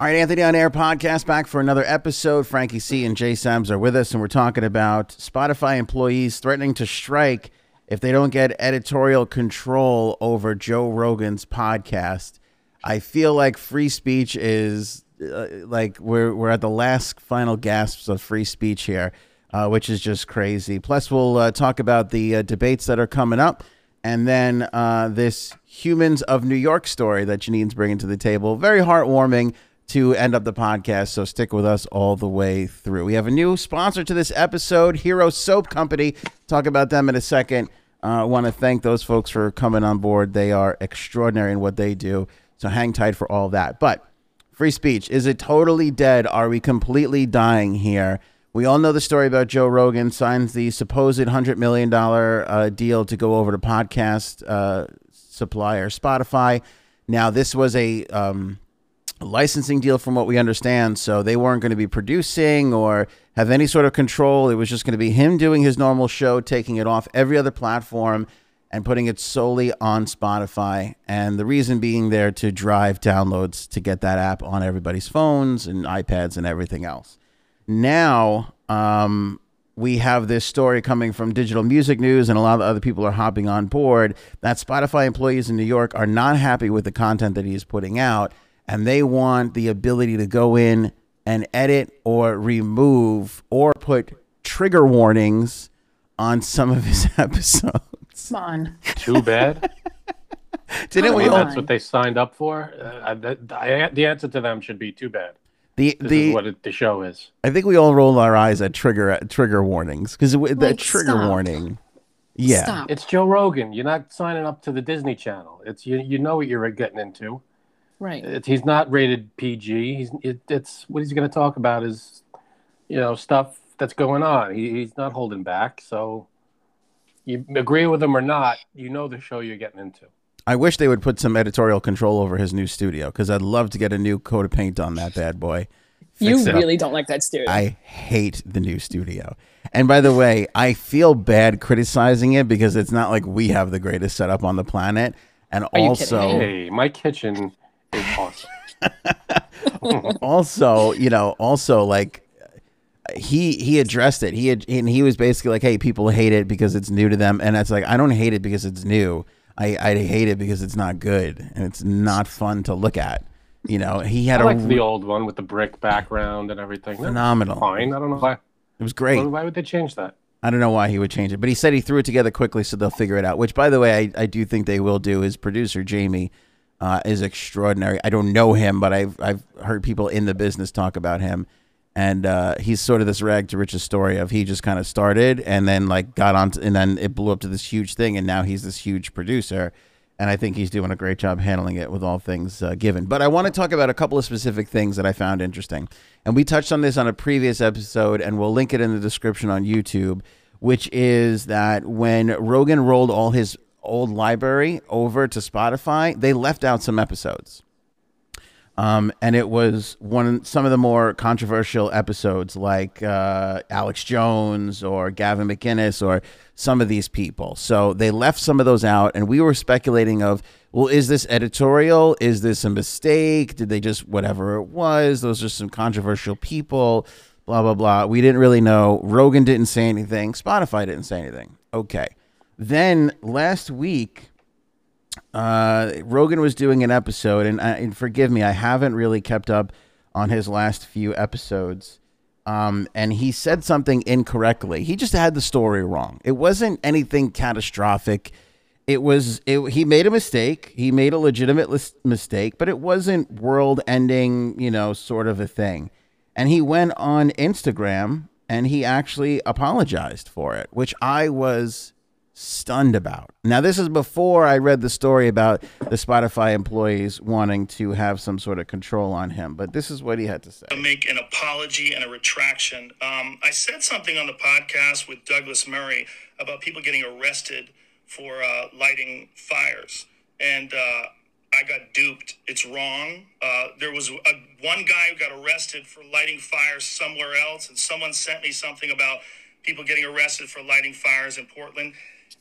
All right, Anthony on Air podcast back for another episode. Frankie C and Jay Sams are with us, and we're talking about Spotify employees threatening to strike if they don't get editorial control over Joe Rogan's podcast. I feel like free speech is uh, like we're we're at the last final gasps of free speech here, uh, which is just crazy. Plus, we'll uh, talk about the uh, debates that are coming up, and then uh, this Humans of New York story that Janine's bringing to the table. Very heartwarming to end up the podcast. So stick with us all the way through. We have a new sponsor to this episode, Hero Soap Company. Talk about them in a second. I uh, want to thank those folks for coming on board. They are extraordinary in what they do. So hang tight for all that. But free speech is it totally dead? Are we completely dying here? We all know the story about Joe Rogan signs the supposed hundred million dollar uh, deal to go over to podcast uh, supplier Spotify. Now this was a um, licensing deal from what we understand. So they weren't going to be producing or have any sort of control. It was just going to be him doing his normal show, taking it off every other platform and putting it solely on Spotify. And the reason being there to drive downloads to get that app on everybody's phones and iPads and everything else. Now, um, we have this story coming from Digital Music News, and a lot of other people are hopping on board that Spotify employees in New York are not happy with the content that he is putting out and they want the ability to go in and edit or remove or put trigger warnings on some of his episodes. Come on. Too bad. Didn't we? Well, All, that's what they signed up for. Uh, I, I, the answer to them should be too bad. the This the is what it, the show is. I think we all roll our eyes at trigger trigger warnings because the Like, trigger stop. warning. Yeah, Stop. It's Joe Rogan. You're not signing up to the Disney Channel. It's you. You know what you're getting into. Right. It's, he's not rated PG. He's it, it's what he's going to talk about is, you know, stuff that's going on. He, he's not holding back. So, you agree with him or not, you know the show you're getting into. I wish they would put some editorial control over his new studio because I'd love to get a new coat of paint on that bad boy. You Fix up. really don't like that studio. I hate the new studio. And by the way, I feel bad criticizing it because it's not like we have the greatest setup on the planet. And you also, kidding Hey, my kitchen also, you know, also like he he addressed it. He had, and he was basically like, "Hey, people hate it because it's new to them," and it's like, I don't hate it because it's new. I I hate it because it's not good and it's not fun to look at. You know, he had I a like the old one with the brick background and everything. Phenomenal. Fine. I don't know why. It was great. Why would they change that? I don't know why he would change it, but he said he threw it together quickly so they'll figure it out. Which, by the way, I, I do think they will do. His producer Jamie uh, is extraordinary. I don't know him, but I've I've heard people in the business talk about him, and uh, he's sort of this rag to riches story of he just kind of started and then like got on, to, and then it blew up to this huge thing, and now he's this huge producer. And I think he's doing a great job handling it with all things uh, given. But I want to talk about a couple of specific things that I found interesting. And we touched on this on a previous episode, and we'll link it in the description on YouTube, which is that when Rogan rolled all his old library over to Spotify, they left out some episodes. Um, and it was one some of the more controversial episodes, like uh, Alex Jones or Gavin McInnes or some of these people. So they left some of those out, and we were speculating of, well, is this editorial? Is this a mistake? Did they just whatever it was? Those are some controversial people. Blah blah blah. We didn't really know. Rogan didn't say anything. Spotify didn't say anything. Okay. Then last week, uh, Rogan was doing an episode, and, uh, and forgive me, I haven't really kept up on his last few episodes. Um, and he said something incorrectly. He just had the story wrong. It wasn't anything catastrophic. It was it, he made a mistake. He made a legitimate mistake, but it wasn't world-ending, you know, sort of a thing. And he went on Instagram and he actually apologized for it, which I was stunned about. Now, this is before I read the story about the Spotify employees wanting to have some sort of control on him, but this is what he had to say. make an apology and a retraction. Um, I said something on the podcast with Douglas Murray about people getting arrested for uh, lighting fires, and uh, I got duped. It's wrong. Uh, there was a, one guy who got arrested for lighting fires somewhere else, and someone sent me something about people getting arrested for lighting fires in Portland.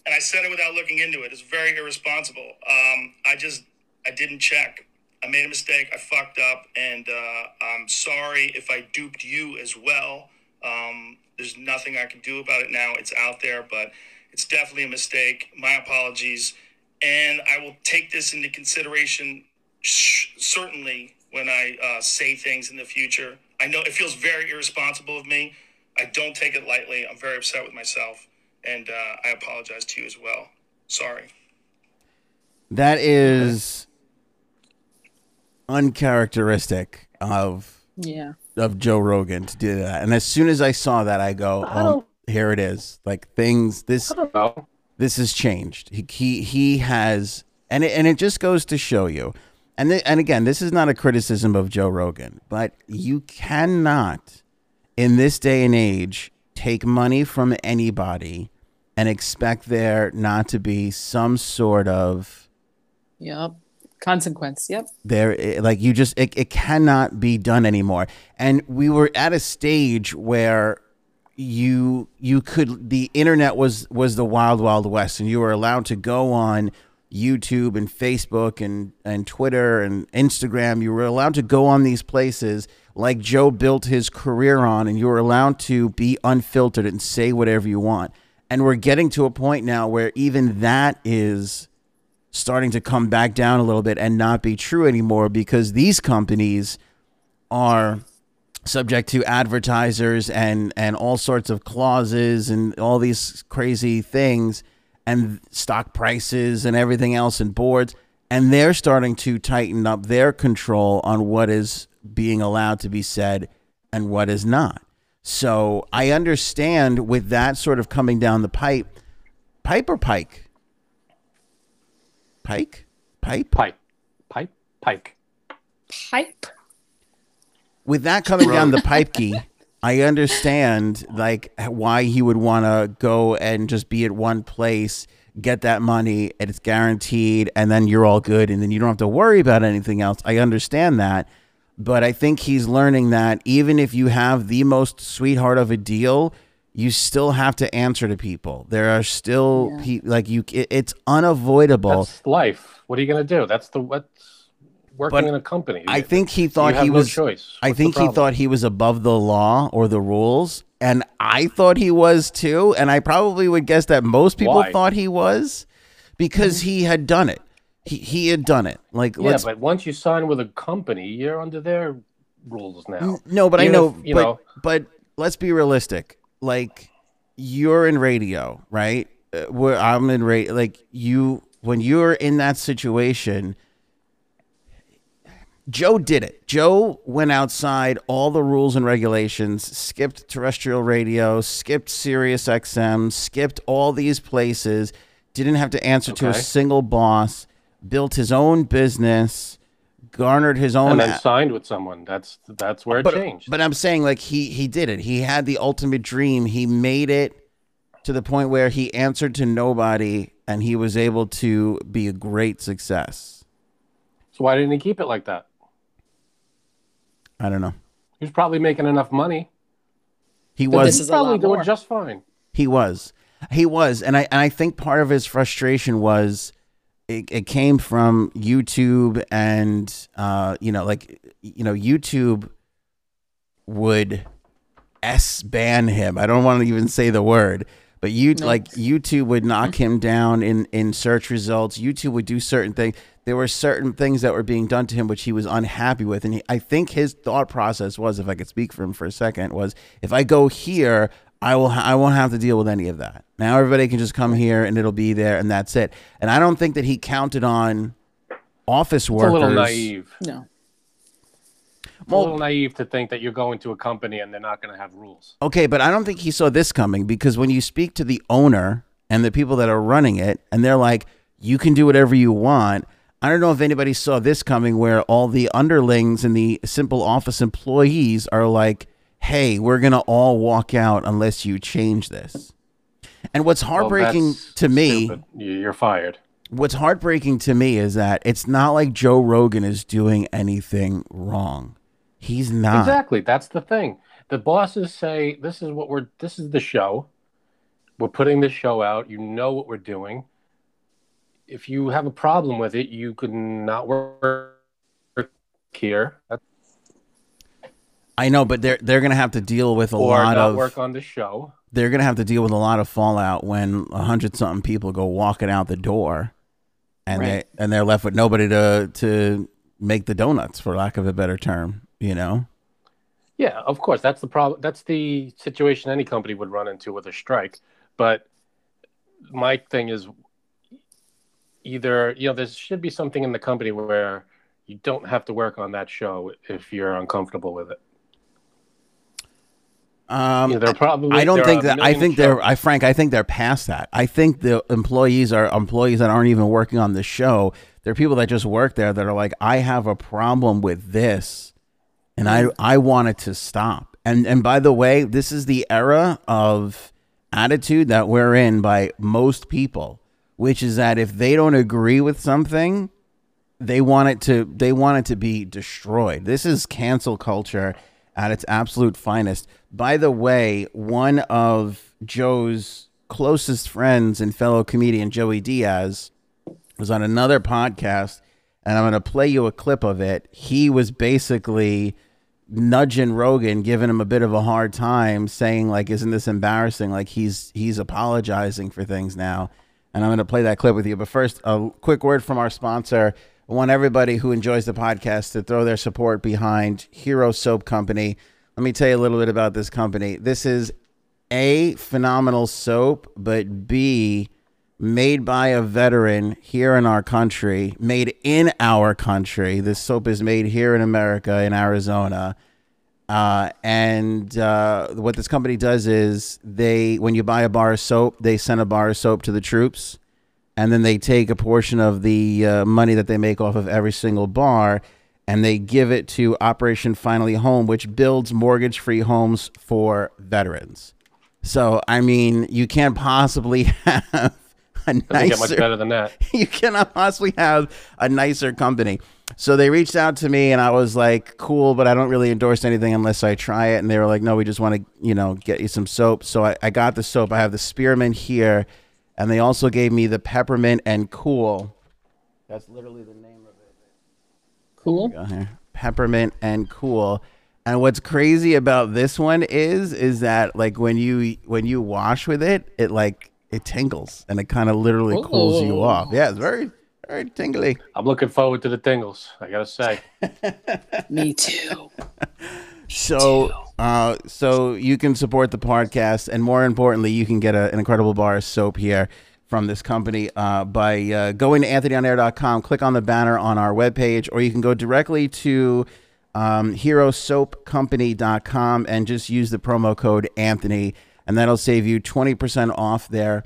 And I said it without looking into it. It's very irresponsible. Um, I just I didn't check. I made a mistake. I fucked up, and uh, I'm sorry if I duped you as well. Um, there's nothing I can do about it now. It's out there, but it's definitely a mistake. My apologies, and I will take this into consideration. Sh- certainly, when I uh, say things in the future, I know it feels very irresponsible of me. I don't take it lightly. I'm very upset with myself, and uh, I apologize to you as well. Sorry. That is uncharacteristic of Yeah. of Joe Rogan to do that. And as soon as I saw that, I go, I oh, here it is. Like things this I don't know. this has changed. He he, he has, and it, and it just goes to show you. And th- and again, this is not a criticism of Joe Rogan, but you cannot, in this day and age, take money from anybody and expect there not to be some sort of Yep. Consequence. Yep. there eh, like you just it, it cannot be done anymore and we were at a stage where you you could the internet was was the wild wild west and you were allowed to go on youtube and facebook and and twitter and instagram you were allowed to go on these places like joe built his career on and you're allowed to be unfiltered and say whatever you want. And we're getting to a point now where even that is starting to come back down a little bit and not be true anymore because these companies are subject to advertisers and and all sorts of clauses and all these crazy things and stock prices and everything else and boards. And they're starting to tighten up their control on what is being allowed to be said and what is not. So i understand with that sort of coming down the pipe pipe or pike? Pike? Pipe? Pipe, pipe, pike. Pipe. with that coming down the pipe key, I understand like why he would want to go and just be at one place, get that money, and it's guaranteed, and then you're all good, and then you don't have to worry about anything else. I understand that, but I think he's learning that even if you have the most sweetheart of a deal, you still have to answer to people. There are still Yeah. pe- like you. It, it's unavoidable. That's life. What are you going to do? That's the what's working But in a company. I think he you thought have he no was. choice. I What's the think he thought he was above the law or the rules, and I thought he was too. And I probably would guess that most people Why? thought he was because mm-hmm. he had done it. He he had done it. Like Yeah, let's but once you sign with a company, you're under their rules now. No, but I know, if, you but know- but let's be realistic. Like you're in radio, right? Uh, Where I'm in radio, like you when you're in that situation. Joe did it. Joe went outside all the rules and regulations, skipped terrestrial radio, skipped Sirius XM, skipped all these places, didn't have to answer to a single boss, built his own business, garnered his own and then a- signed with someone. That's that's where it but, changed. But I'm saying like he he did it. He had the ultimate dream. He made it to the point where he answered to nobody and he was able to be a great success. so why didn't he keep it like that? I don't know. He was probably making enough money. He But was this is probably doing more. just fine. he was he was and I and I think part of his frustration was it, it came from YouTube and uh you know like you know YouTube would S ban him. I don't want to even say the word, but you No. like YouTube would knock him down in in search results. YouTube would do certain things. There were certain things that were being done to him which he was unhappy with, and he, I think his thought process was, if I could speak for him for a second, was if I go here, I will ha- I won't have to deal with any of that. Now everybody can just come here and it'll be there, and that's it. And I don't think that he counted on office workers. It's a workers. little naive. No. It's a little naive to think that you're going to a company and they're not going to have rules. Okay, but I don't think he saw this coming because when you speak to the owner and the people that are running it, and they're like, you can do whatever you want. I don't know if anybody saw this coming where all the underlings and the simple office employees are like, hey, we're going to all walk out unless you change this. And what's heartbreaking that's to me, stupid. You- You're fired. what's heartbreaking to me is that it's not like Joe Rogan is doing anything wrong. He's not. Exactly. That's the thing. The bosses say, "This is what we're. This is the show. We're putting this show out. You know what we're doing. If you have a problem with it, you could not work here I know, but they're they're gonna have to deal with a or lot not of work on the show. They're gonna have to deal with a lot of fallout when a hundred something people go walking out the door, and Right. they and they're left with nobody to to make the donuts, for lack of a better term. You know. Yeah, of course. That's the problem. That's the situation any company would run into with a strike. But my thing is either, you know, there should be something in the company where you don't have to work on that show if you're uncomfortable with it. Um, Yeah, they're probably. I don't think that. I think they're. I Frank. I think they're past that. I think the employees are employees that aren't even working on the show. They're people that just work there that are like, I have a problem with this, and I I want it to stop. And and by the way, this is the era of attitude that we're in by most people, which is that if they don't agree with something, they want it to they want it to be destroyed. This is cancel culture at its absolute finest. By the way, one of Joe's closest friends and fellow comedian Joey Diaz was on another podcast and I'm going to play you a clip of it. He was basically nudging Rogan, giving him a bit of a hard time, saying like, "Isn't this embarrassing?" Like he's he's apologizing for things now, and I'm going to play that clip with you. But first, a quick word from our sponsor. I want everybody who enjoys the podcast to throw their support behind Hero Soap Company. Let me tell you a little bit about this company. This is a phenomenal soap, but B made by a veteran here in our country, made in our country. This soap is made here in America, in Arizona. Uh, and uh, what this company does is they, when you buy a bar of soap, they send a bar of soap to the troops, and then they take a portion of the uh, money that they make off of every single bar, and they give it to Operation Finally Home, which builds mortgage-free homes for veterans. So, I mean, you can't possibly have a Doesn't get much better than that. you cannot possibly have a nicer company. So they reached out to me and I was like, cool, but I don't really endorse anything unless I try it. And they were like, no, we just want to, you know, get you some soap. So I, I got the soap. I have the spearmint here. And they also gave me the peppermint and cool. That's literally the name of it. Cool. Go here. Peppermint and cool. And what's crazy about this one is is that like when you when you wash with it, it like it tingles and it kind of literally cools you off. Yeah, it's very very tingly. I'm looking forward to the tingles. I gotta say. Me too. So, uh, so you can support the podcast, and more importantly, you can get a, an incredible bar of soap here from this company uh, by uh, going to anthonyonair.com, click on the banner on our webpage, or you can go directly to um, herosoapcompany.com and just use the promo code Anthony, and that'll save you 20% off their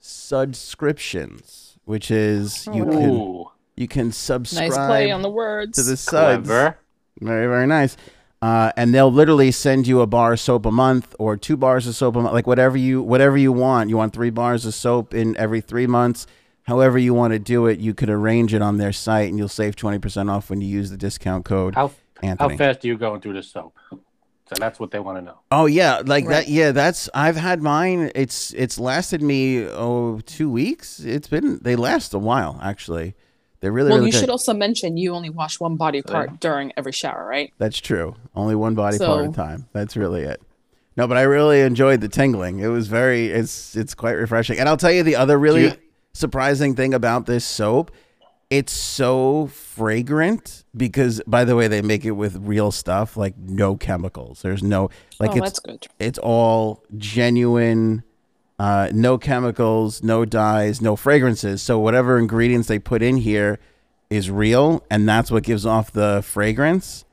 subscriptions, which is you can you can subscribe Nice play on the words. to the suds. clever. Very, very nice. Uh, and they'll literally send you a bar of soap a month or two bars of soap a month, like whatever you whatever you want. You want three bars of soap in every three months. However you want to do it, you could arrange it on their site, and you'll save twenty percent off when you use the discount code. How Anthony. how fast are you going through this soap? So that's what they want to know. Oh yeah, like that. Yeah, that's I've had mine. It's it's lasted me oh two weeks. It's been they last a while actually. They're really well, really you good. should also mention you only wash one body part during every shower, right? That's true. Only one body part at a time. That's really it. No, but I really enjoyed the tingling. It was very it's it's quite refreshing. And I'll tell you the other really you- surprising thing about this soap. It's so fragrant because by the way they make it with real stuff like no chemicals. There's no like oh, it's that's good. it's all genuine uh, no chemicals, no dyes, no fragrances. So whatever ingredients they put in here is real, and that's what gives off the fragrance.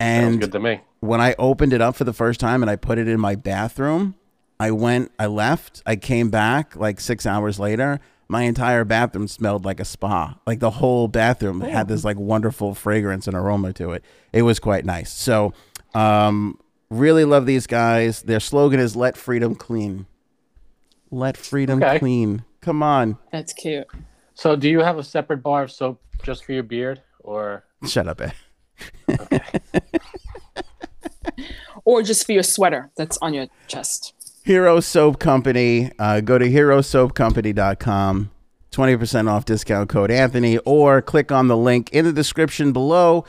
Sounds And good to me. when I opened it up for the first time and I put it in my bathroom, I went, I left, I came back like six hours later. My entire bathroom smelled like a spa. Like the whole bathroom had this like wonderful fragrance and aroma to it. It was quite nice. So, um, really love these guys. Their slogan is "Let freedom clean." Let freedom Okay. clean. Come on, That's cute. So, do you have a separate bar of soap just for your beard, or shut up, Ed. Or just for your sweater that's on your chest. Hero Soap Company. Uh, go to herosoapcompany.com. 20% off discount code Anthony, or click on the link in the description below.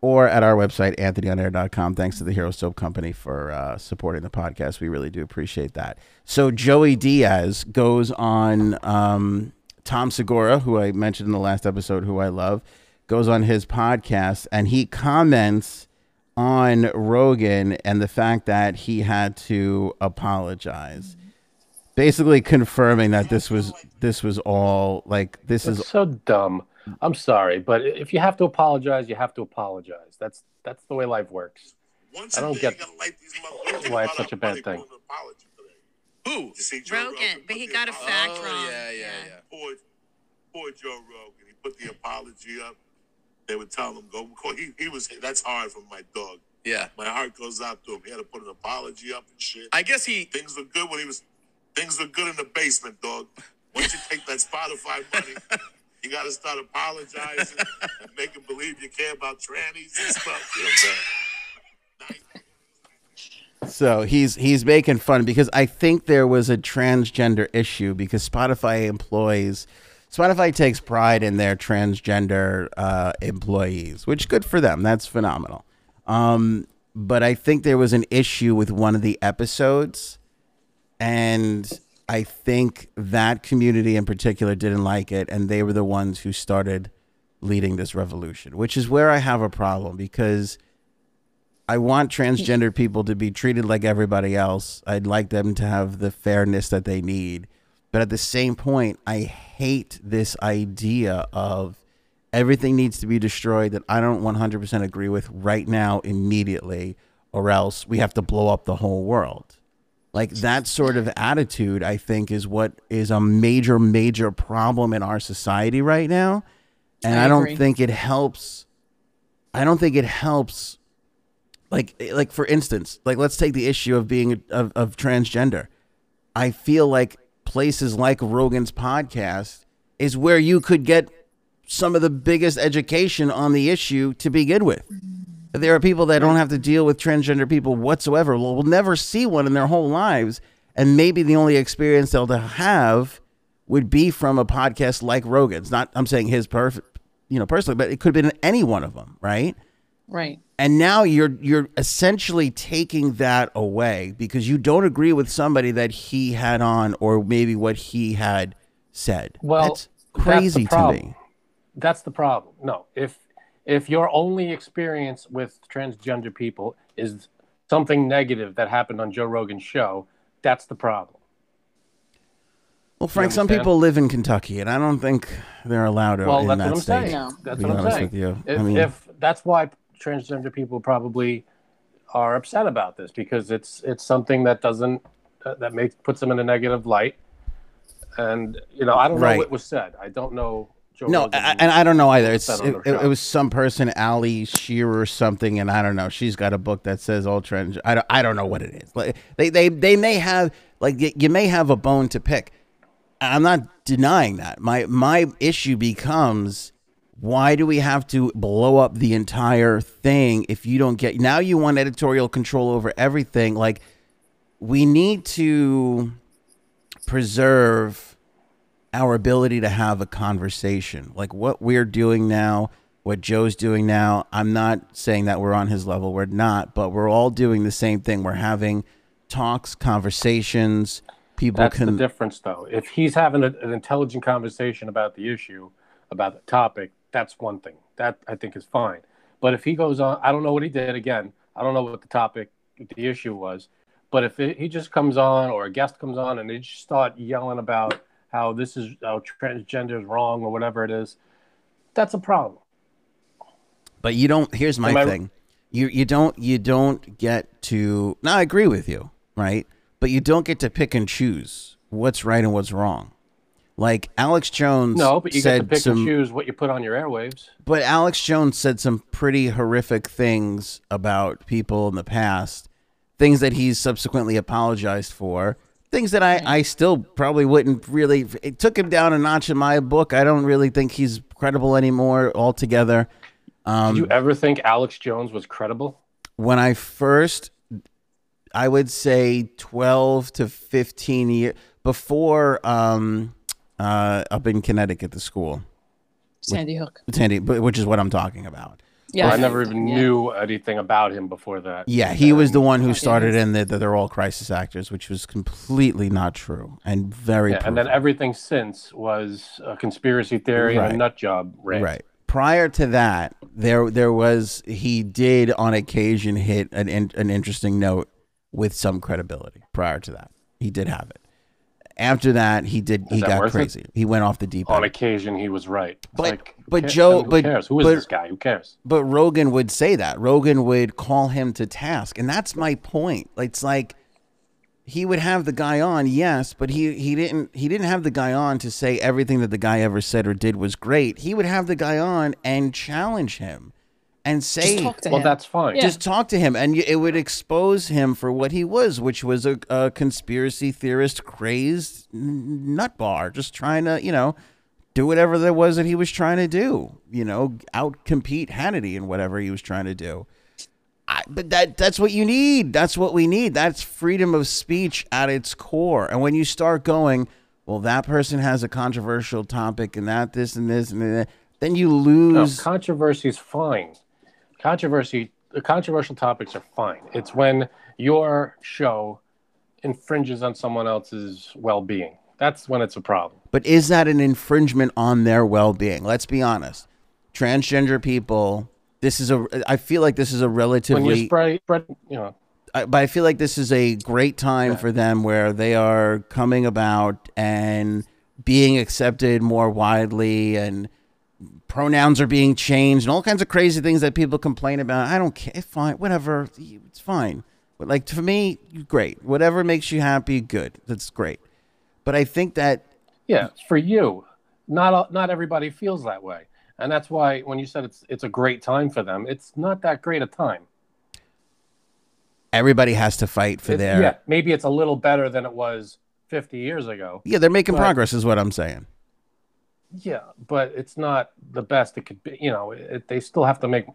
Or at our website, anthonyonair.com. Thanks to the Hero Soap Company for uh, supporting the podcast. We really do appreciate that. So, Joey Diaz goes on um, Tom Segura, who I mentioned in the last episode, who I love, goes on his podcast and he comments on Rogan and the fact that he had to apologize. Basically confirming that this was this was all like this It's is so dumb. I'm sorry, but if you have to apologize, you have to apologize. That's that's the way life works. Once I a don't get you these why it's such a bad thing. apology today. Who? You see Joe Rogan, Rogan but he got a fact oh, wrong. Yeah, yeah, yeah. Poor, poor Joe Rogan. He put the apology up. They would tell him go. He, he was. That's hard for my dog. Yeah. My heart goes out to him. He had to put an apology up and shit. I guess he. things were good when he was. Things were good in the basement, dog. Once you take that Spotify money, you got to start apologizing and making believe you care about trannies and stuff. You know what I'm saying? Nice. So he's he's making fun because I think there was a transgender issue because Spotify employs Spotify takes pride in their transgender uh, employees, which good for them. That's phenomenal. Um, but I think there was an issue with one of the episodes, and I think that community in particular didn't like it, and they were the ones who started leading this revolution, which is where I have a problem because. I want transgender people to be treated like everybody else. I'd like them to have the fairness that they need. But at the same point, I hate this idea of everything needs to be destroyed that I don't 100% agree with right now, immediately, or else we have to blow up the whole world. Like that sort of attitude, I think, is what is a major, major problem in our society right now. And I I, don't think it helps. I don't think it helps like eh, like for instance like let's take the issue of being of, of transgender i feel like places like rogan's podcast is where you could get some of the biggest education on the issue to begin with there are people that don't have to deal with transgender people whatsoever will will never see one in their whole lives and maybe the only experience they'll have would be from a podcast like rogan's not i'm saying his perfect you know personally but it could have been any one of them right Right. and now you're you're essentially taking that away because you don't agree with somebody that he had on or maybe what he had said. Well, that's crazy that's to me. That's the problem. No, if if your only experience with transgender people is something negative that happened on Joe Rogan's show, that's the problem. Well, Frank, some people live in Kentucky, and I don't think they're allowed Well, in that's that what I'm state. saying. No. That's what I'm honest saying. with you. If, I mean- if that's why transgender people probably are upset about this because it's it's something that doesn't uh, that makes puts them in a negative light, and you know I don't know Right. what was said. I don't know. Joe No, I, and I don't know either. It's it, it, was some person, Ali Shearer or something, and I don't know. She's got a book that says ultra. trans. I don't, I don't know what it is. Like they, they, they may have like you may have a bone to pick. I'm not denying that. My my issue becomes why do we have to blow up the entire thing if you don't get now you want editorial control over everything like we need to preserve our ability to have a conversation. Like what we're doing now, what Joe's doing now. I'm not saying that we're on his level. We're not, but we're all doing the same thing. We're having talks, conversations. People That's can the difference, though. If he's having a, an intelligent conversation about the issue, about the topic, that's one thing. That I think is fine. But if he goes on, I don't know what he did. Again, I don't know what the topic, the issue was. But if it, he just comes on, or a guest comes on, and they just start yelling about how this is how transgender is wrong or whatever it is, that's a problem. But you don't. Here's my Am I- thing. You you don't you don't get to. Now I agree with you, right? But you don't get to pick and choose what's right and what's wrong. Like Alex Jones No, but you get to pick some. and choose what you put on your airwaves. But Alex Jones said some pretty horrific things about people in the past, things that he's subsequently apologized for, things that I, I still probably wouldn't really. It took him down a notch in my book. I don't really think he's credible anymore altogether. Um, Did you ever think Alex Jones was credible? when I first, I would say 12 to 15 years before um, uh, up in Connecticut, the school. Sandy Hook. Sandy, which is what I'm talking about. Yeah, I never even Yeah. knew anything about him before that. Yeah, he was the one who Yeah. started in that that they're all crisis actors, which was completely not true and very Yeah, and then everything since was a conspiracy theory and a nut job rant. Right. Prior to that, there there was he did on occasion hit an in, an interesting note with some credibility. Prior to that, he did have it. After that, he did he got worth it? crazy. He went off the deep end. On occasion, he was right. But- like, but cares? Joe- who but- cares? Who is but- this guy? Who cares? But Rogan would say that. Rogan would call him to task, and that's my point. It's like he would have the guy on, yes, but he he didn't he didn't have the guy on to say everything that the guy ever said or did was great. He would have the guy on and challenge him and say Just talk to Well, him. that's fine. Yeah. just talk to him and it would expose him for what he was which was a, a conspiracy theorist crazed n- nut bar just trying to you know do whatever there was that he was trying to do you know out compete hannity and whatever he was trying to do I, but that that's what you need that's what we need that's freedom of speech at its core and when you start going well that person has a controversial topic and that this and this and that then you No, lose controversy is fine. Controversy, the controversial topics are fine. It's when your show infringes on someone else's well-being. That's when it's a problem. But is that an infringement on their well-being? Let's be honest. Transgender people, this is a I feel like this is a relatively When you relatively spread, spread you know, I, but I feel like this is a great time for them where they are coming about and being accepted more widely and pronouns are being changed and all kinds of crazy things that people complain about. I don't care. It's fine, whatever. It's fine. But like for me, great. Whatever makes you happy, good. That's great. But I think that yeah, for you. Not all- not everybody feels that way, and that's why when you said it's it's a great time for them, it's not that great a time. everybody has to fight for It's- their yeah, maybe it's a little better than it was 50 years ago. Yeah, they're making progress, is what I'm saying. Yeah, but it's not the best it could be. You know, it, they still have to make.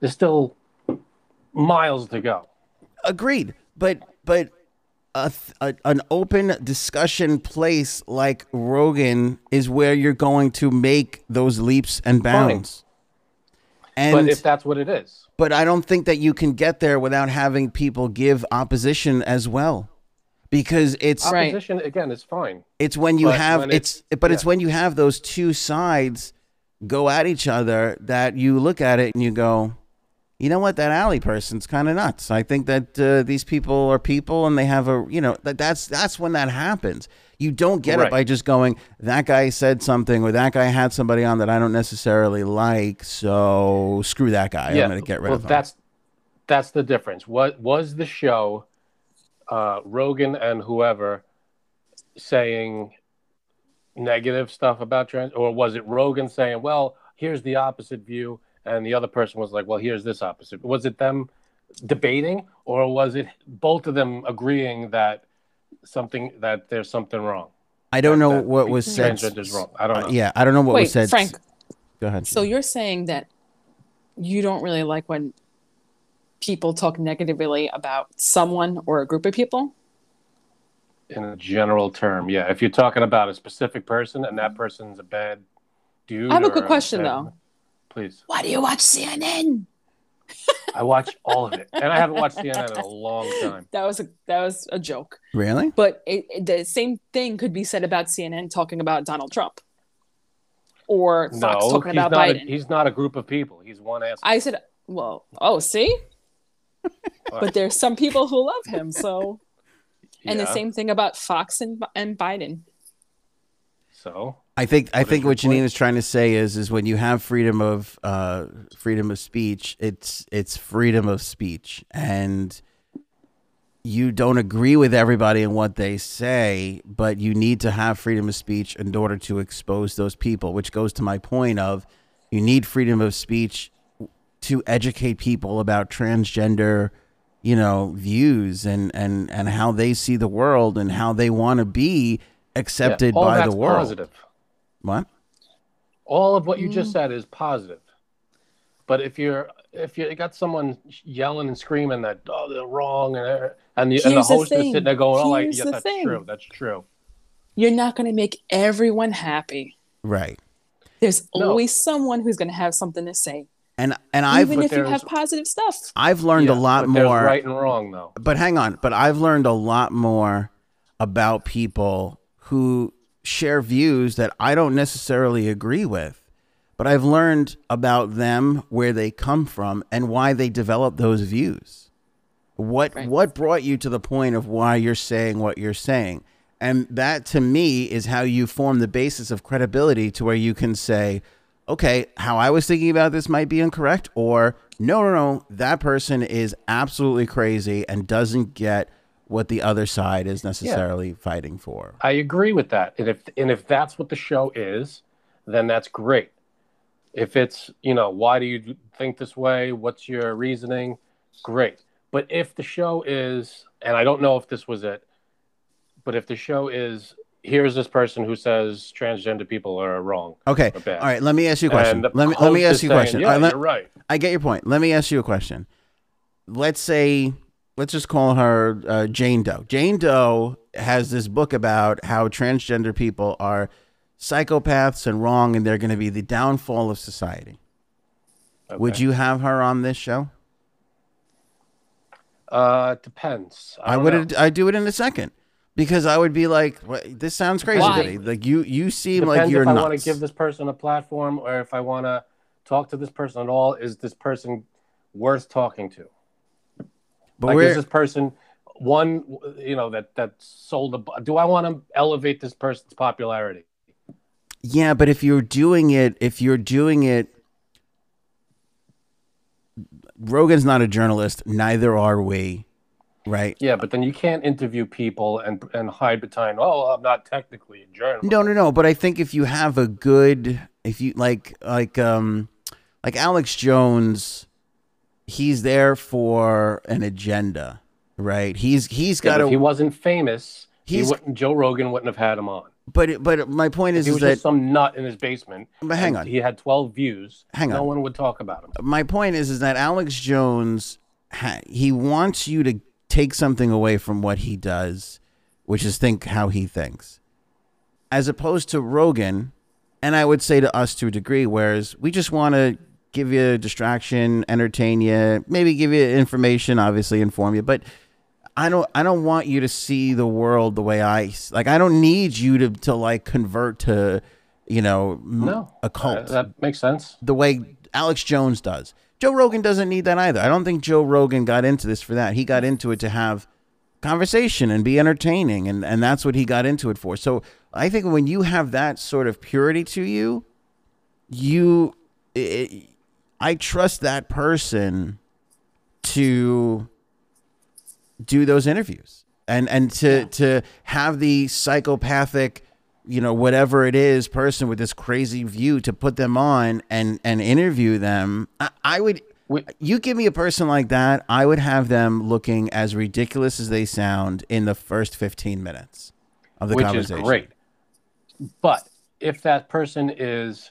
There's still miles to go. Agreed, but but a, a an open discussion place like Rogan is where you're going to make those leaps and bounds. And but if that's what it is, but I don't think that you can get there without having people give opposition as well, because it's Right. opposition again is fine. it's when you But have when it's, it's- but it's when you have those two sides go at each other that you look at it and you go you know what that alley person's kind of nuts i think that uh, these people are people and they have a you know that that's that's when that happens you don't get it by just going that guy said something or that guy had somebody on that i don't necessarily like so screw that guy i'm going to get rid well, of him that's that's the difference. What was the show? Uh, Rogan and whoever saying negative stuff about trans, or was it Rogan saying, "Well, here's the opposite view," and the other person was like, "Well, here's this opposite." Was it them debating, or was it both of them agreeing that something that there's something wrong? i don't know that what was said Transgender's wrong. I don't know. Uh, yeah i don't know what Wait, was said Frank. go ahead So you're saying that you don't really like when people talk negatively about someone or a group of people? in a general term yeah if you're talking about a specific person and that person's a bad dude I have a good quick question, bad- though. please Why do you watch CNN? i watch all of it and i haven't watched cnn in a long time That was a that was a joke. really But it, it- the same thing could be said about CNN talking about Donald Trump, or Fox no talking about not, a, Biden. he's not a group of people he's one ass I said, well, oh, see, but there's some people who love him. So, and the same thing about Fox and and Biden. so I think I think what point? Janine is trying to say is is when you have freedom of uh, freedom of speech, it's it's freedom of speech, and you don't agree with everybody and what they say, but you need to have freedom of speech in order to expose those people. Which goes to my point of you need freedom of speech to educate people about transgender you know views and and and how they see the world and how they want to be accepted all by the world positive what all of what you Mm. just said is positive but if you're if you got someone yelling and screaming that oh they're wrong and and the, and the Here's the host is sitting there going oh I, Here's yeah that's thing. true that's true You're not going to make everyone happy. right There's No. always someone who's going to have something to say. And And I've Even if you have positive stuff. I've learned a lot but there's more. right and wrong though. but hang on, but I've learned a lot more about people who share views that I don't necessarily agree with. But I've learned about them, where they come from, and why they develop those views. What Right. what brought you to the point of why you're saying what you're saying? And that to me is how you form the basis of credibility to where you can say, okay, how I was thinking about this might be incorrect, or no, no, no, that person is absolutely crazy and doesn't get what the other side is necessarily fighting for. I agree with that. And if and if that's what the show is, then that's great. If it's, you know, why do you think this way? What's your reasoning? Great. But if the show is, and I don't know if this was it, but if the show is, here's this person who says transgender people are wrong. Okay. All right. Let me ask you a question. Let me let me ask you a saying, question. Yeah, right, let- you're right. I get your point. Let me ask you a question. Let's say, let's just call her uh, Jane Doe. Jane Doe has this book about how transgender people are psychopaths and wrong, and they're going to be the downfall of society. Okay. Would you have her on this show? Uh, it depends. I, don't would. I do it in a second because I would be like, "What- "This sounds crazy Why? to me." Like you, you seem Depends like you're if I want to give this person a platform or if I want to talk to this person at all. Is this person worth talking to? but like, we're, is this person one? You know that that sold a. Do I want to elevate this person's popularity? Yeah, but if you're doing it, if you're doing it, Rogan's not a journalist. Neither are we, right? Yeah, but then you can't interview people and and hide behind. Oh, I'm not technically a journalist. No, no, no. But I think if you have a good, if you like, like, um, like Alex Jones, he's there for an agenda, right? He's he's got but a. if he wasn't famous, he He's- wouldn't, Joe Rogan wouldn't have had him on. but but my point is, he is was that some nut in his basement. But hang on. He had 12 views. Hang on, no one would talk about him. my point is is that Alex Jones he wants you to take something away from what he does, which is think how he thinks, as opposed to Rogan, and I would say to us to a degree, whereas we just want to give you a distraction, entertain you, maybe give you information, obviously inform you, but. I don't. I don't want you to see the world the way I like. I don't need you to to like convert to, you know, No. a cult Uh, that makes sense. the way Alex Jones does. Joe Rogan doesn't need that either. I don't think Joe Rogan got into this for that. He got into it to have conversation and be entertaining, and, and that's what he got into it for. So I think when you have that sort of purity to you, you, it, I trust that person to do those interviews and and to to have the psychopathic you know whatever it is person with this crazy view to put them on and and interview them i, I would you give me a person like that i would have them looking as ridiculous as they sound in the first 15 minutes of the which is conversation great. But if that person is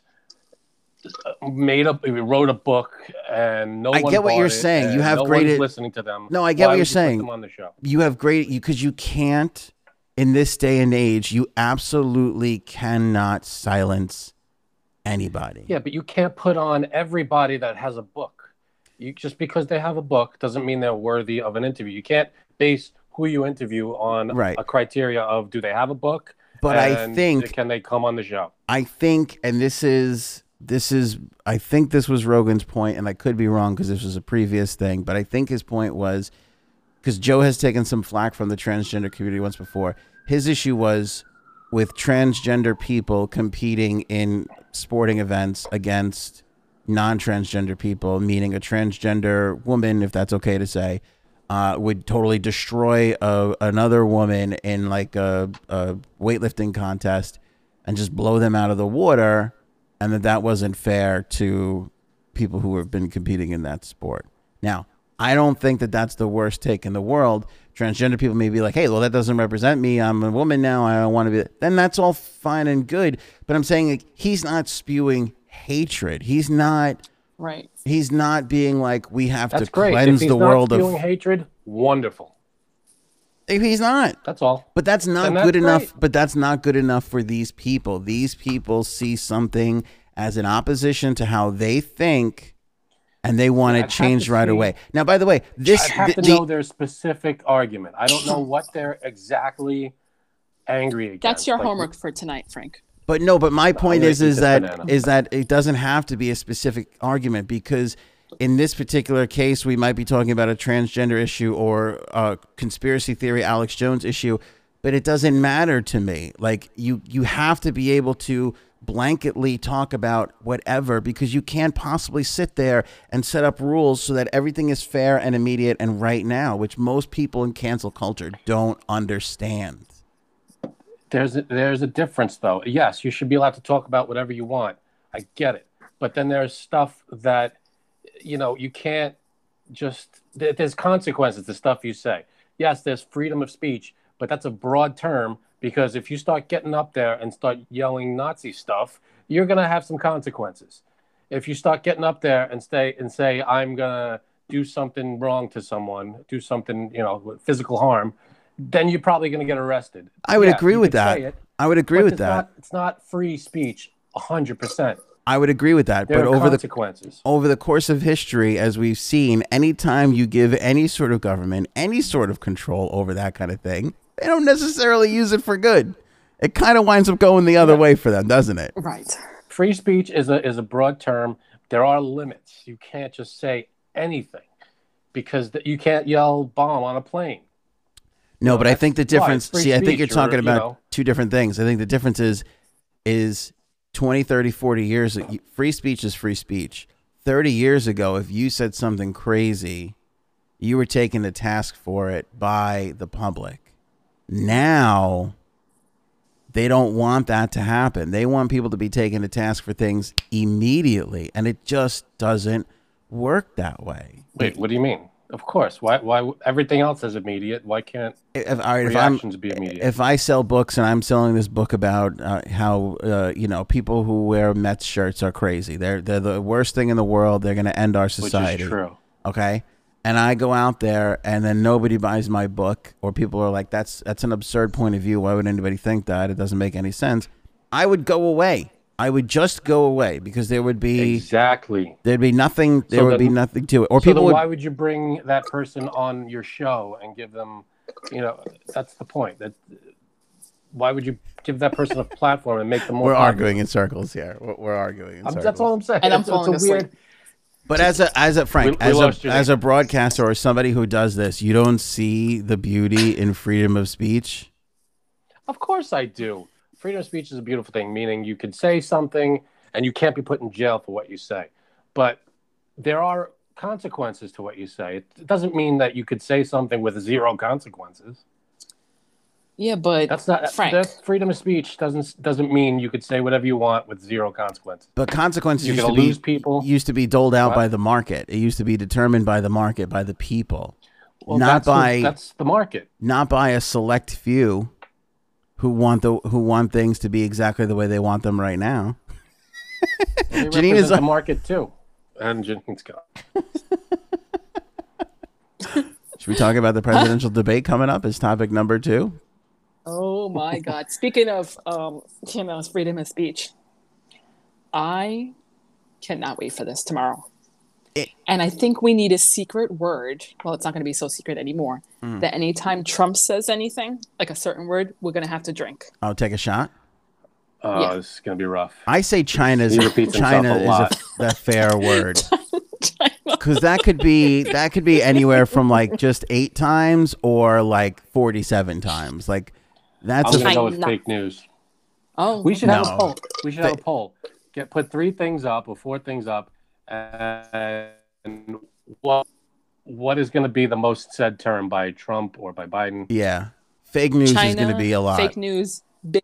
uh, made up, wrote a book, and no I one get what you're saying. You have no great- listening to them. No, I get what you're you saying. them on the show. you have great because you can't in this day and age you absolutely cannot silence anybody Yeah, but you can't put on everybody that has a book. You just because they have a book doesn't mean they're worthy of an interview. You can't base who you interview on Right. a criteria of do they have a book, But I think- can they come on the show? I think, and this is this is I think this was Rogan's point, and I could be wrong because this was a previous thing, but I think his point was because Joe has taken some flack from the transgender community once before. His issue was with transgender people competing in sporting events against non-transgender people, meaning a transgender woman, if that's okay to say, uh, would totally destroy a, another woman in like a, a weightlifting contest and just blow them out of the water, and that that wasn't fair to people who have been competing in that sport. Now, I don't think that that's the worst take in the world. Transgender people may be like, "Hey, well, that doesn't represent me. I'm a woman now. I don't want to be." Then that's all fine and good. But I'm saying like, he's not spewing hatred. He's not. Right. He's not being like, "We have That's to great. cleanse the world spewing of." hatred, wonderful. If he's not. That's all. But that's not that's good enough. But that's not good enough for these people. These people see something as an opposition to how they think, and they want I'd it to changed right see- away. Now, by the way, this I'd have the- to the- know their specific argument. I don't know what they're exactly angry against. That's your Like, homework for tonight, Frank. But no, but my point is is this that banana. is that it doesn't have to be a specific argument because in this particular case we might be talking about a transgender issue or a conspiracy theory Alex Jones issue, but it doesn't matter to me. Like you you have to be able to blanketly talk about whatever because you can't possibly sit there and set up rules so that everything is fair and immediate and right now, which most people in cancel culture don't understand. There's a, there's a difference though. Yes, you should be allowed to talk about whatever you want. I get it. But then there's stuff that you know, you can't just there's consequences to stuff you say. Yes, there's freedom of speech, but that's a broad term because if you start getting up there and start yelling Nazi stuff, you're going to have some consequences. If you start getting up there and stay and say I'm going to do something wrong to someone, do something, you know, physical harm, then you're probably going to get arrested. I would Yeah, agree with that. it, I would agree with that. Not, it's not free speech 100%. I would agree with that. There but over the consequences. over the course of history, as we've seen, anytime you give any sort of government any sort of control over that kind of thing, they don't necessarily use it for good. It kind of winds up going the other way for them, doesn't it? Right. free speech is a is a broad term. There are limits. You can't just say anything because th- you can't yell bomb on a plane. No, but I think the difference. free See, I think you're or, talking you about know- two different things. I think the difference is is 20, 30, 40 years free speech is free speech. 30 years ago, if you said something crazy, you were taken to task for it by the public. Now, they don't want that to happen. They want people to be taken to task for things immediately, and it just doesn't work that way. Wait, what do you mean? Of course. Why? Why? Everything else is immediate. Why can't If, all right, if I'm, reactions be immediate? if I sell books and I'm selling this book about uh, how uh, you know people who wear Mets shirts are crazy, they're they're the worst thing in the world. They're going to end our society. which is true. Okay, and I go out there and then nobody buys my book, or people are like, "That's that's an absurd point of view. Why would anybody think that? It doesn't make any sense." I would go away. I would just go away because there would be Exactly. there'd be nothing. There So would be nothing to it, or so people would. why would you bring that person on your show and give them, you know, that's the point. That why would you give that person a platform and make them more? we're popular? arguing in circles here. We're, we're arguing in I'm, circles. that's all I'm saying. And I'm It's- it's falling a weird. But as a as a Frank, We- we as a as a broadcaster or somebody who does this, you don't see the beauty in freedom of speech. Of course I do. Freedom of speech is a beautiful thing, meaning you can say something and you can't be put in jail for what you say. But there are consequences to what you say. It doesn't mean that you could say something with zero consequences. Yeah, but That's not Frank. That freedom of speech doesn't doesn't mean you could say whatever you want with zero consequence. But consequences You're used to gonna be lose people. used to be doled out What? by the market. It used to be determined by the market, by the people, Well, not that's the- by that's the market. not by a select few who want the who want things to be exactly the way they want them right now. They Janine represent is the a- market too. And Janine's gone. Should we talk about the presidential debate coming up as topic number two? Oh my God. Speaking of um, you know, freedom of speech, I cannot wait for this tomorrow. It- and I think we need a secret word. Well, it's not going to be so secret anymore. Hmm. That anytime Trump says anything, like a certain word, we're going to have to drink. I'll take a shot. Oh, Yeah. this is gonna be rough. I say China's He China a is a, lot. a fair word. because that could be that could be anywhere from like just eight times or like 47 times like that's I'm a gonna go with China. fake news. Oh, We should have a poll. We should have a poll. Get put three things up or four things up, and what what is going to be the most said term by Trump or by Biden? yeah fake news China, is going to be a lot Fake news, big,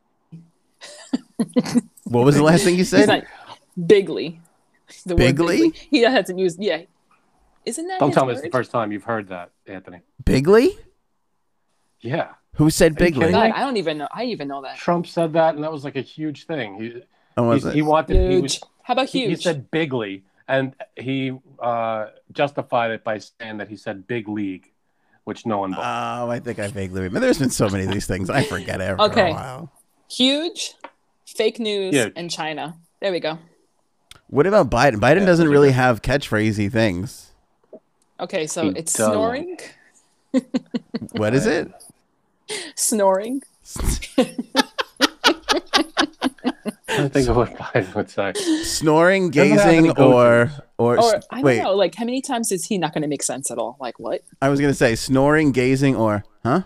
what was the last thing you said not, bigly. The word Bigly? He hasn't used, yeah. Isn't that Don't his tell me it's the first time you've heard that, Anthony. bigly Yeah, who said Are you bigly kidding me? God, I don't even know. I even know that. Trump said that, and that was like a huge thing. He Oh, was he's- it? he wanted he Huge. was How about he, huge? he said bigly, and he uh, justified it by saying that he said big league, which no one bought. oh i think i vaguely remember there's been so many of these things i forget every Okay. while huge, fake news, Huge. and China. There we go. What about Biden? Biden Yeah, doesn't really good. have catchphrasy things. Okay, so He it's doesn't. snoring, What is it? Snoring. I think of what Biden would say. Snoring, Doesn't have any gazing, or go-tos. or, Or s- I don't wait. know, like how many times is he not going to make sense at all? Like what? I was gonna say snoring, gazing, or huh?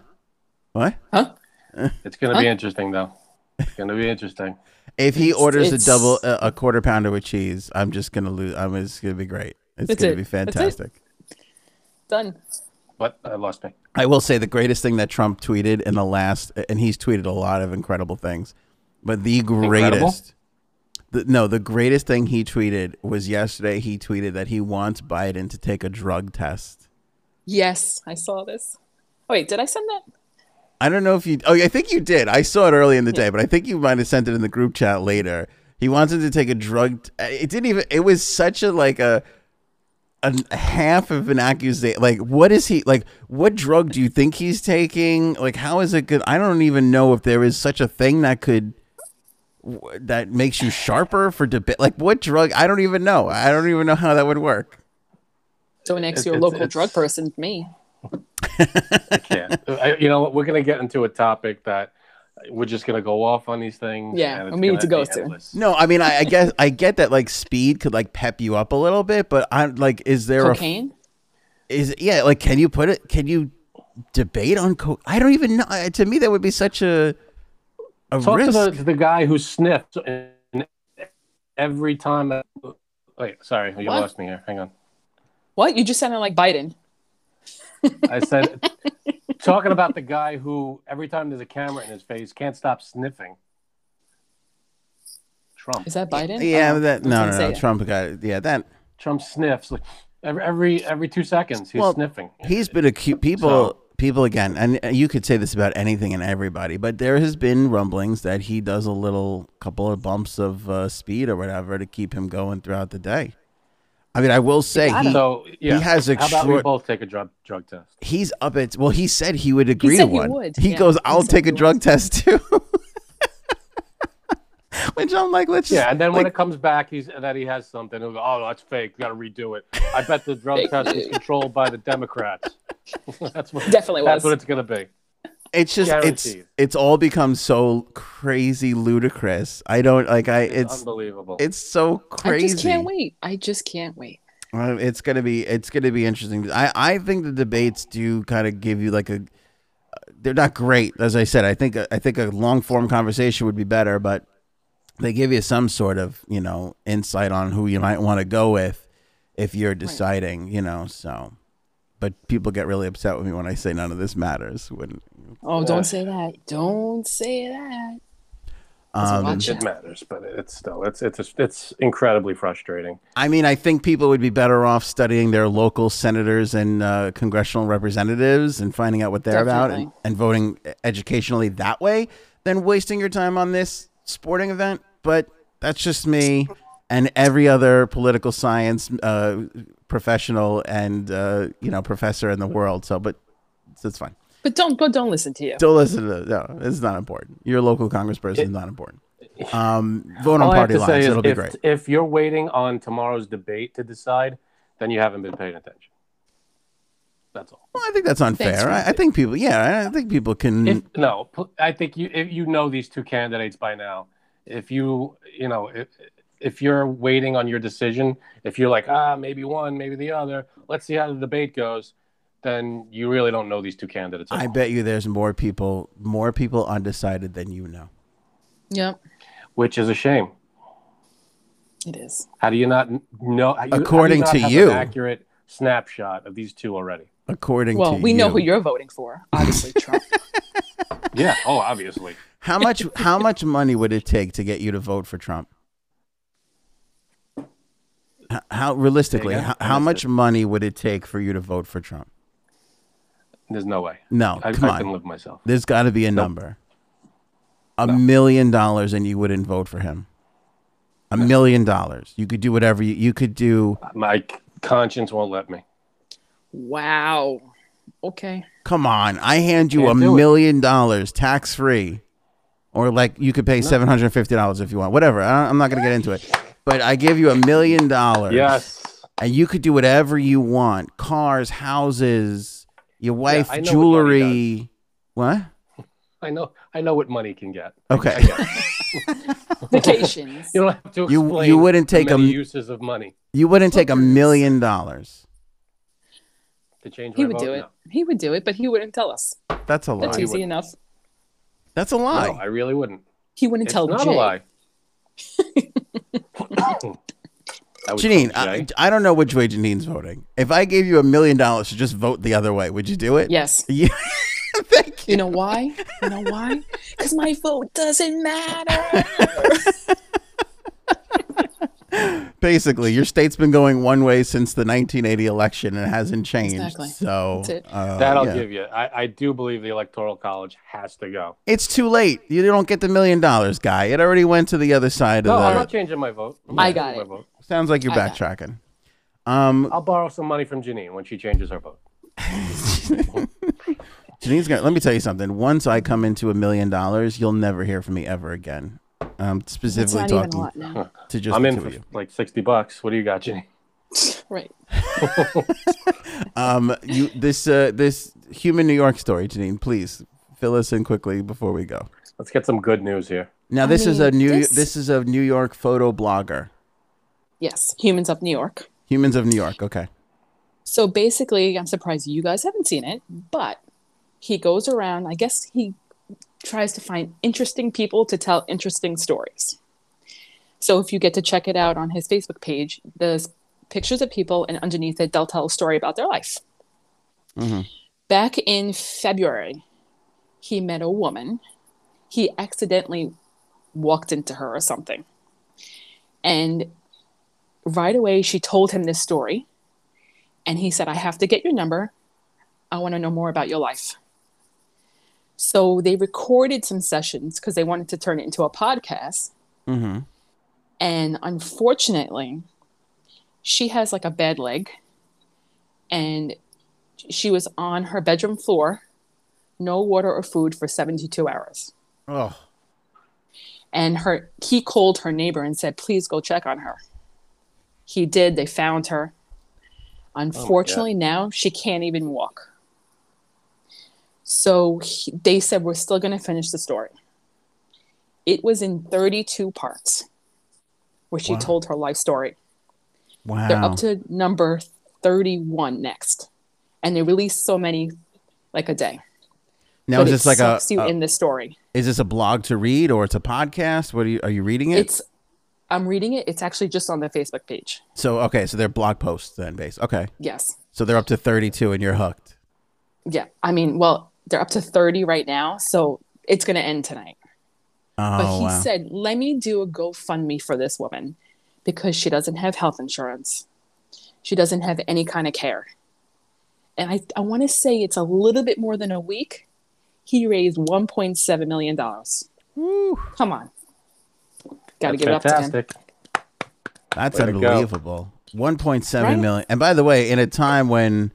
What? Huh? It's going to be interesting, though. It's going to be interesting. If he It's- orders a it's- double a, a quarter pounder with cheese, I'm just gonna lose. I'm it's gonna be great. It's That's gonna it. be That's it. fantastic. Done. But I lost me. I will say the greatest thing that Trump tweeted in the last, and he's tweeted a lot of incredible things, but the greatest, the, no, the greatest thing he tweeted was yesterday. He tweeted that he wants Biden to take a drug test. Yes, I saw this. Oh, wait, did I send that? I don't know if you. Oh, I think you did. I saw it early in the day, but I think you might have sent it in the group chat later. He wants him to take a drug. It didn't even. It was such a like a. A half of an accusation. Like, what is he like? What drug do you think he's taking? Like, how is it good? I don't even know if there is such a thing that could that makes you sharper for debate. Like, what drug? I don't even know. I don't even know how that would work. Don't next It- your it's- local it's- drug person, me. I can't. I, you know? We're going to get into a topic that we're just going to go off on these things. Yeah, and and we need gonna go to. No, I mean, I, I guess I get that like speed could like pep you up a little bit, but I'm like, is there a Cocaine? is yeah like can you put it can you debate on co i don't even know Uh, to me that would be such a a Talk risk to the, to the guy who sniffed and every time. Wait, sorry, you What? lost me here. Hang on. What? You just sounded like Biden. I said, talking about the guy who every time there's a camera in his face can't stop sniffing. Trump. Is that Biden? yeah Oh, that I no no no trump got yeah that Trump sniffs like every every every two seconds. He's Well, sniffing. he's been accused people So- people again and you could say this about anything and everybody but there has been rumblings that he does a little couple of bumps of uh, speed or whatever to keep him going throughout the day i mean i will say gotta. he, so yeah, has How about we extra- both take a drug drug test? he's up at well he said he would agree said to he one would, he yeah, goes i'll said take a drug would. test too which i'm like let's just Yeah, and then when it comes back, he's that he has something. He'll go, "Oh, that's fake. Got to redo it." I bet the drug test is controlled by the Democrats. that's what Definitely that's was. what it's gonna be. It's just it's Guaranteed. it's all become so crazy ludicrous i don't like i It's, it's unbelievable. it's so crazy I just can't wait. I just can't wait. Uh, it's gonna be it's gonna be interesting i i think the debates do kind of give you like a they're not great as i said i think i think a long form conversation would be better but they give you some sort of you know insight on who you might want to go with if you're deciding you know so but people get really upset with me when i say none of this matters when Oh, Yeah. don't say that. Don't say that. um, it matters, but it's still it's it's it's incredibly frustrating. I mean, I think people would be better off studying their local senators and uh, congressional representatives and finding out what they're about and, and voting educationally that way than wasting your time on this sporting event. But that's just me and every other political science uh, professional and uh, you know professor in the world. So, but it's, it's fine. But don't but don't listen to you. Don't listen to no. It's not important. Your local congressperson is not important. Um, vote on All I have party lines. It'll be great. if you're waiting on tomorrow's debate to decide, then you haven't been paying attention. That's all. Well, I think that's unfair. I, I think people, yeah, I think people can. If, no, I think you if you know these two candidates by now. If you you know if if you're waiting on your decision, if you're like ah maybe one maybe the other, let's see how the debate goes, then you really don't know these two candidates. At I all. bet you there's more people, more people undecided than you know. Yep, which is a shame. it is. How do you not know? how you- how do According not to have you. an accurate snapshot of these two already. According to you. Well, to we you. know who you're voting for. Obviously, Trump. Yeah. Oh, obviously. How much? how much money would it take to get you to vote for Trump? H- How realistically, how, how much money would it take for you to vote for Trump? There's no way. No, I, come I couldn't on. live myself. There's got to be a number. A million dollars, and you wouldn't vote for him. A million dollars. You could do whatever you, you could do. My conscience won't let me. wow. Okay. Come on, I hand you a Can't do it. million dollars tax free, or like you could pay seven hundred fifty dollars if you want. Whatever. I, I'm not going to get into it. but I give you a million dollars. Yes. and you could do whatever you want: cars, houses, your wife, I know what jewelry. What? I know. I know what money can get. Okay. I get it. Vacations. You don't have to You- explain. you wouldn't take a uses of money You wouldn't take a million dollars. to change. he my would vote? do it. No. He would do it, but he wouldn't tell us. That's a lie. That's easy enough. That's a lie. No, I really wouldn't. He wouldn't It's tell not Jay. a lie. I Janine, I, I don't know which way Janine's voting. If I gave you a million dollars to just vote the other way, would you do it? Yes. Yeah. Thank you. You know why? You know why? Because my vote doesn't matter. Basically, your state's been going one way since the 1980 election and it hasn't changed. Exactly. So uh, that I'll yeah. give you. I, I do believe the electoral college has to go. It's too late. You don't get the million dollars, guy. It already went to the other side No, of I'm not changing my vote. I'm I got it. Vote. Sounds like you're I backtracking. Um, I'll borrow some money from Janine when she changes her vote. Janine's gonna. Let me tell you something. Once I come into a million dollars, you'll never hear from me ever again. Um, It's specifically not even a talking lot now. to just I'm in for you. like sixty bucks. What do you got, Janine? Right. Um, you this uh, this human New York story, Janine. Please fill us in quickly before we go. Let's get some good news here. Now, I this is a new. this- This is a New York photo blogger. Yes. Humans of New York. Humans of New York. Okay. So basically, I'm surprised you guys haven't seen it, but he goes around, I guess he tries to find interesting people to tell interesting stories. So if you get to check it out on his Facebook page, there's pictures of people, and underneath it, they'll tell a story about their life. Mhm. Back in February, he met a woman. He accidentally walked into her or something. And right away, she told him this story. And he said, I have to get your number. I want to know more about your life. So they recorded some sessions because they wanted to turn it into a podcast. Mm-hmm. And unfortunately, she has like a bad leg. And she was on her bedroom floor, no water or food for 72 hours. Oh. And her he called her neighbor and said, please go check on her. He did. They found her. Unfortunately, now she can't even walk. So he, they said, we're still going to finish the story. It was in 32 parts where she Wow. told her life story. Wow. They're up to number 31 next. And they release so many like a day. now but is this like a, you a- in the story. is this a blog to read or it's a podcast? What are you are you reading it? It's I'm reading it. It's actually just on the Facebook page. so okay, so they're blog posts then, base. Okay, Yes. so they're up to thirty-two, and you're hooked. Yeah. I mean, well, they're up to 30 right now, so it's going to end tonight. Oh But he wow. said, "Let me do a GoFundMe for this woman because she doesn't have health insurance. She doesn't have any kind of care." And I I want to say it's a little bit more than a week. He raised 1.7 million dollars. Woo. Come on. Got to That's give it up to him. fantastic. That's Way unbelievable. One point seven Right? million. And by the way, in a time when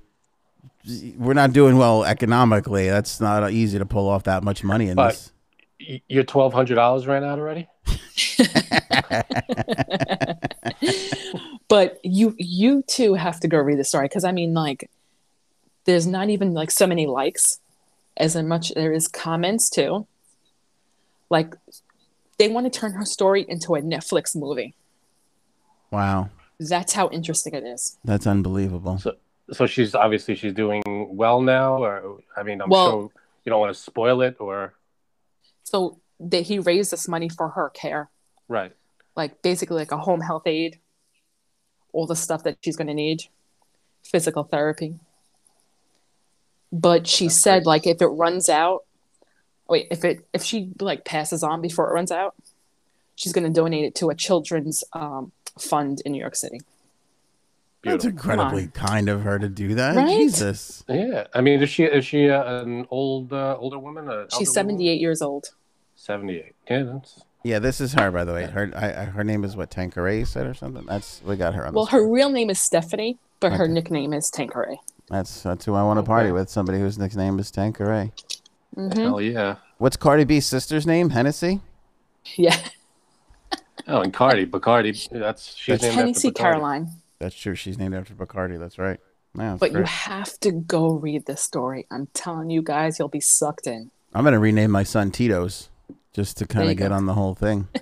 we're not doing well economically, that's not easy to pull off that much money in But- this. Y- Your twelve hundred dollars ran out already. but you you too have to go read the story because i mean like there's not even like so many likes as much there is comments too like they want to turn her story into a netflix movie Wow, that's how interesting it is that's unbelievable. So, so she's obviously she's doing well now, or I mean, I'm Well- sure you don't want to spoil it, or? So that he raised this money for her care. Right. like basically like a home health aid all the stuff that she's going to need. Physical therapy. But she That's said like if it runs out wait if it if she like passes on before it runs out she's going to donate it to a children's um, fund in new york city That's incredibly kind of her to do that. Right? Jesus. Yeah, I mean, is she is she uh, an old uh, older woman? she's 78 years old Seventy eight. Yeah, that's Yeah, this is her, by the way. Her I, I, her name is what Tanqueray said or something. That's we got her on. well the her real name is stephanie but her nickname is Tanqueray That's that's who I want to party Okay. with. Somebody whose nickname is Tanqueray. hmm hell yeah. What's Cardi B's sister's name? Hennessy. yeah Oh, and Cardi, Bacardi. That's she's That's named Hennessy after Bacardi. Caroline. That's true. She's named after Bacardi. That's right. Yeah, that's But you have to go read this story. I'm telling you guys, you'll be sucked in. I'm gonna rename my son Tito's just to kind of get go. on the whole thing.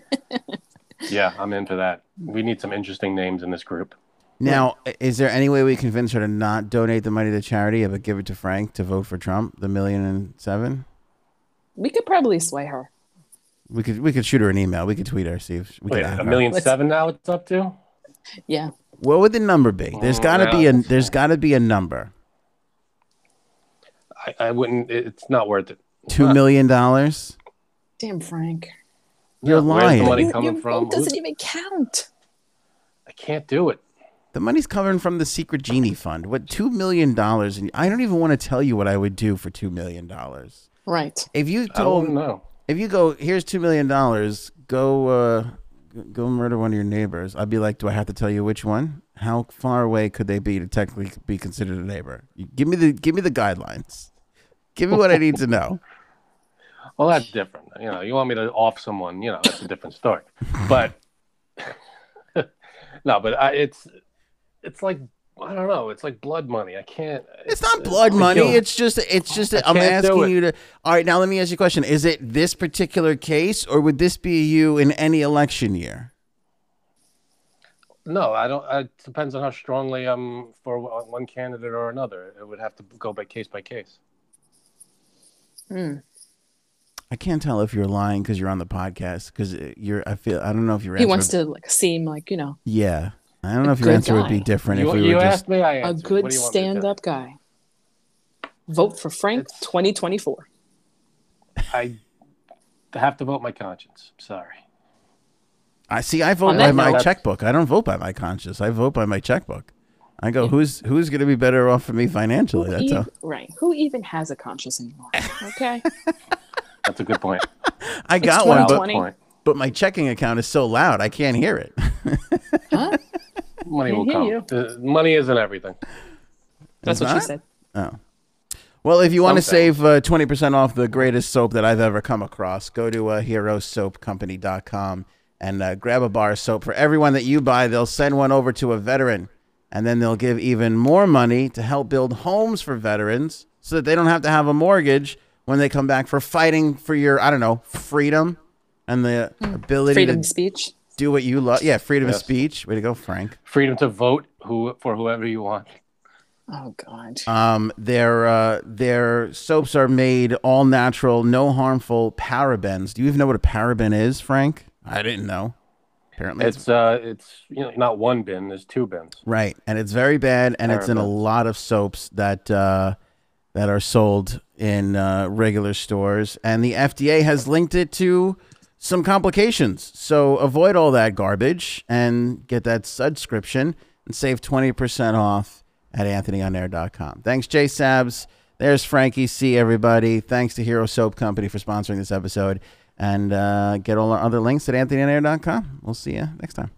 Yeah, I'm into that. We need some interesting names in this group. Now, is there any way we convince her to not donate the money to charity, but give it to Frank to vote for Trump, the million and seven? We could probably sway her. We could we could shoot her an email. We could tweet her, see if we Wait, could add a her. million Let's- seven now it's up to? Yeah. What would the number be? There's Mm, got to be a there's got to be a number. I, I wouldn't. It's not worth it. Two million dollars. Damn, Frank. You're Where's lying. the money You- coming your from? vote doesn't Who's- even count. I can't do it. The money's coming from the secret genie fund. What two million dollars? And I don't even want to tell you what I would do for two million dollars. Right. If you told, I don't know. if you go, here's two million dollars. Go, uh, g- go murder one of your neighbors. I'd be like, do I have to tell you which one? How far away could they be to technically be considered a neighbor? You- Give me the give me the guidelines. Give me what I need to know. Well, that's different. You know, you want me to off someone, you know, that's a different story. But no, but I, it's it's like I don't know. It's like blood money. I can't. It's not uh, blood I money. It's just it's just I I'm asking you to. All right, now let me ask you a question. Is it this particular case, or would this be you in any election year? no. I don't. Uh, it depends on how strongly I'm for one candidate or another. It would have to go by case by case. Hmm. I can't tell if you're lying because you're on the podcast. Because uh, you're, I feel, I don't know if you're. He wants to like seem like, you know, Yeah, I don't know if your good answer would be different You, if we you were just. asked me. I a answered. good What do you want me to stand tell up guy. Vote for Frank It's- 2024. I have to vote my conscience. Sorry. I see. I vote On by that my note- checkbook. I don't vote by my conscience. I vote by my checkbook. I go, who's who's going to be better off for me financially? That's Who all. ev- right. Who even has a conscience anymore? Okay. That's a good point. I got It's one, but but my checking account is so loud I can't hear it. huh? Money will come. you. Uh, money isn't everything. That's It's what she said. Oh. Well, if you want to Some save uh, 20% off the greatest soap that I've ever come across, go to uh, herosoapcompany.com and uh, grab a bar of soap. For everyone that you buy, they'll send one over to a veteran, and then they'll give even more money to help build homes for veterans so that they don't have to have a mortgage when they come back for fighting for your, I don't know, freedom and the ability Freedom to of speech. Do what you love. Yeah, freedom of speech. Way to go, Frank. Freedom to vote who for whoever you want. Oh God. Um, their uh, their soaps are made all natural, no harmful parabens. Do you even know what a paraben is, Frank? I didn't know. Apparently, it's, It's uh, it's you know not one bin. There's two bins. right, and it's very bad, and it's in a lot of soaps that uh, that are sold in uh, regular stores, and the FDA has linked it to some complications. So avoid all that garbage and get that subscription and save twenty percent off at anthonyonair.com. Thanks, Jay Sabs. There's Frankie C. Everybody. Thanks to Hero Soap Company for sponsoring this episode. And uh, get all our other links at anthonyonair.com. We'll see you next time.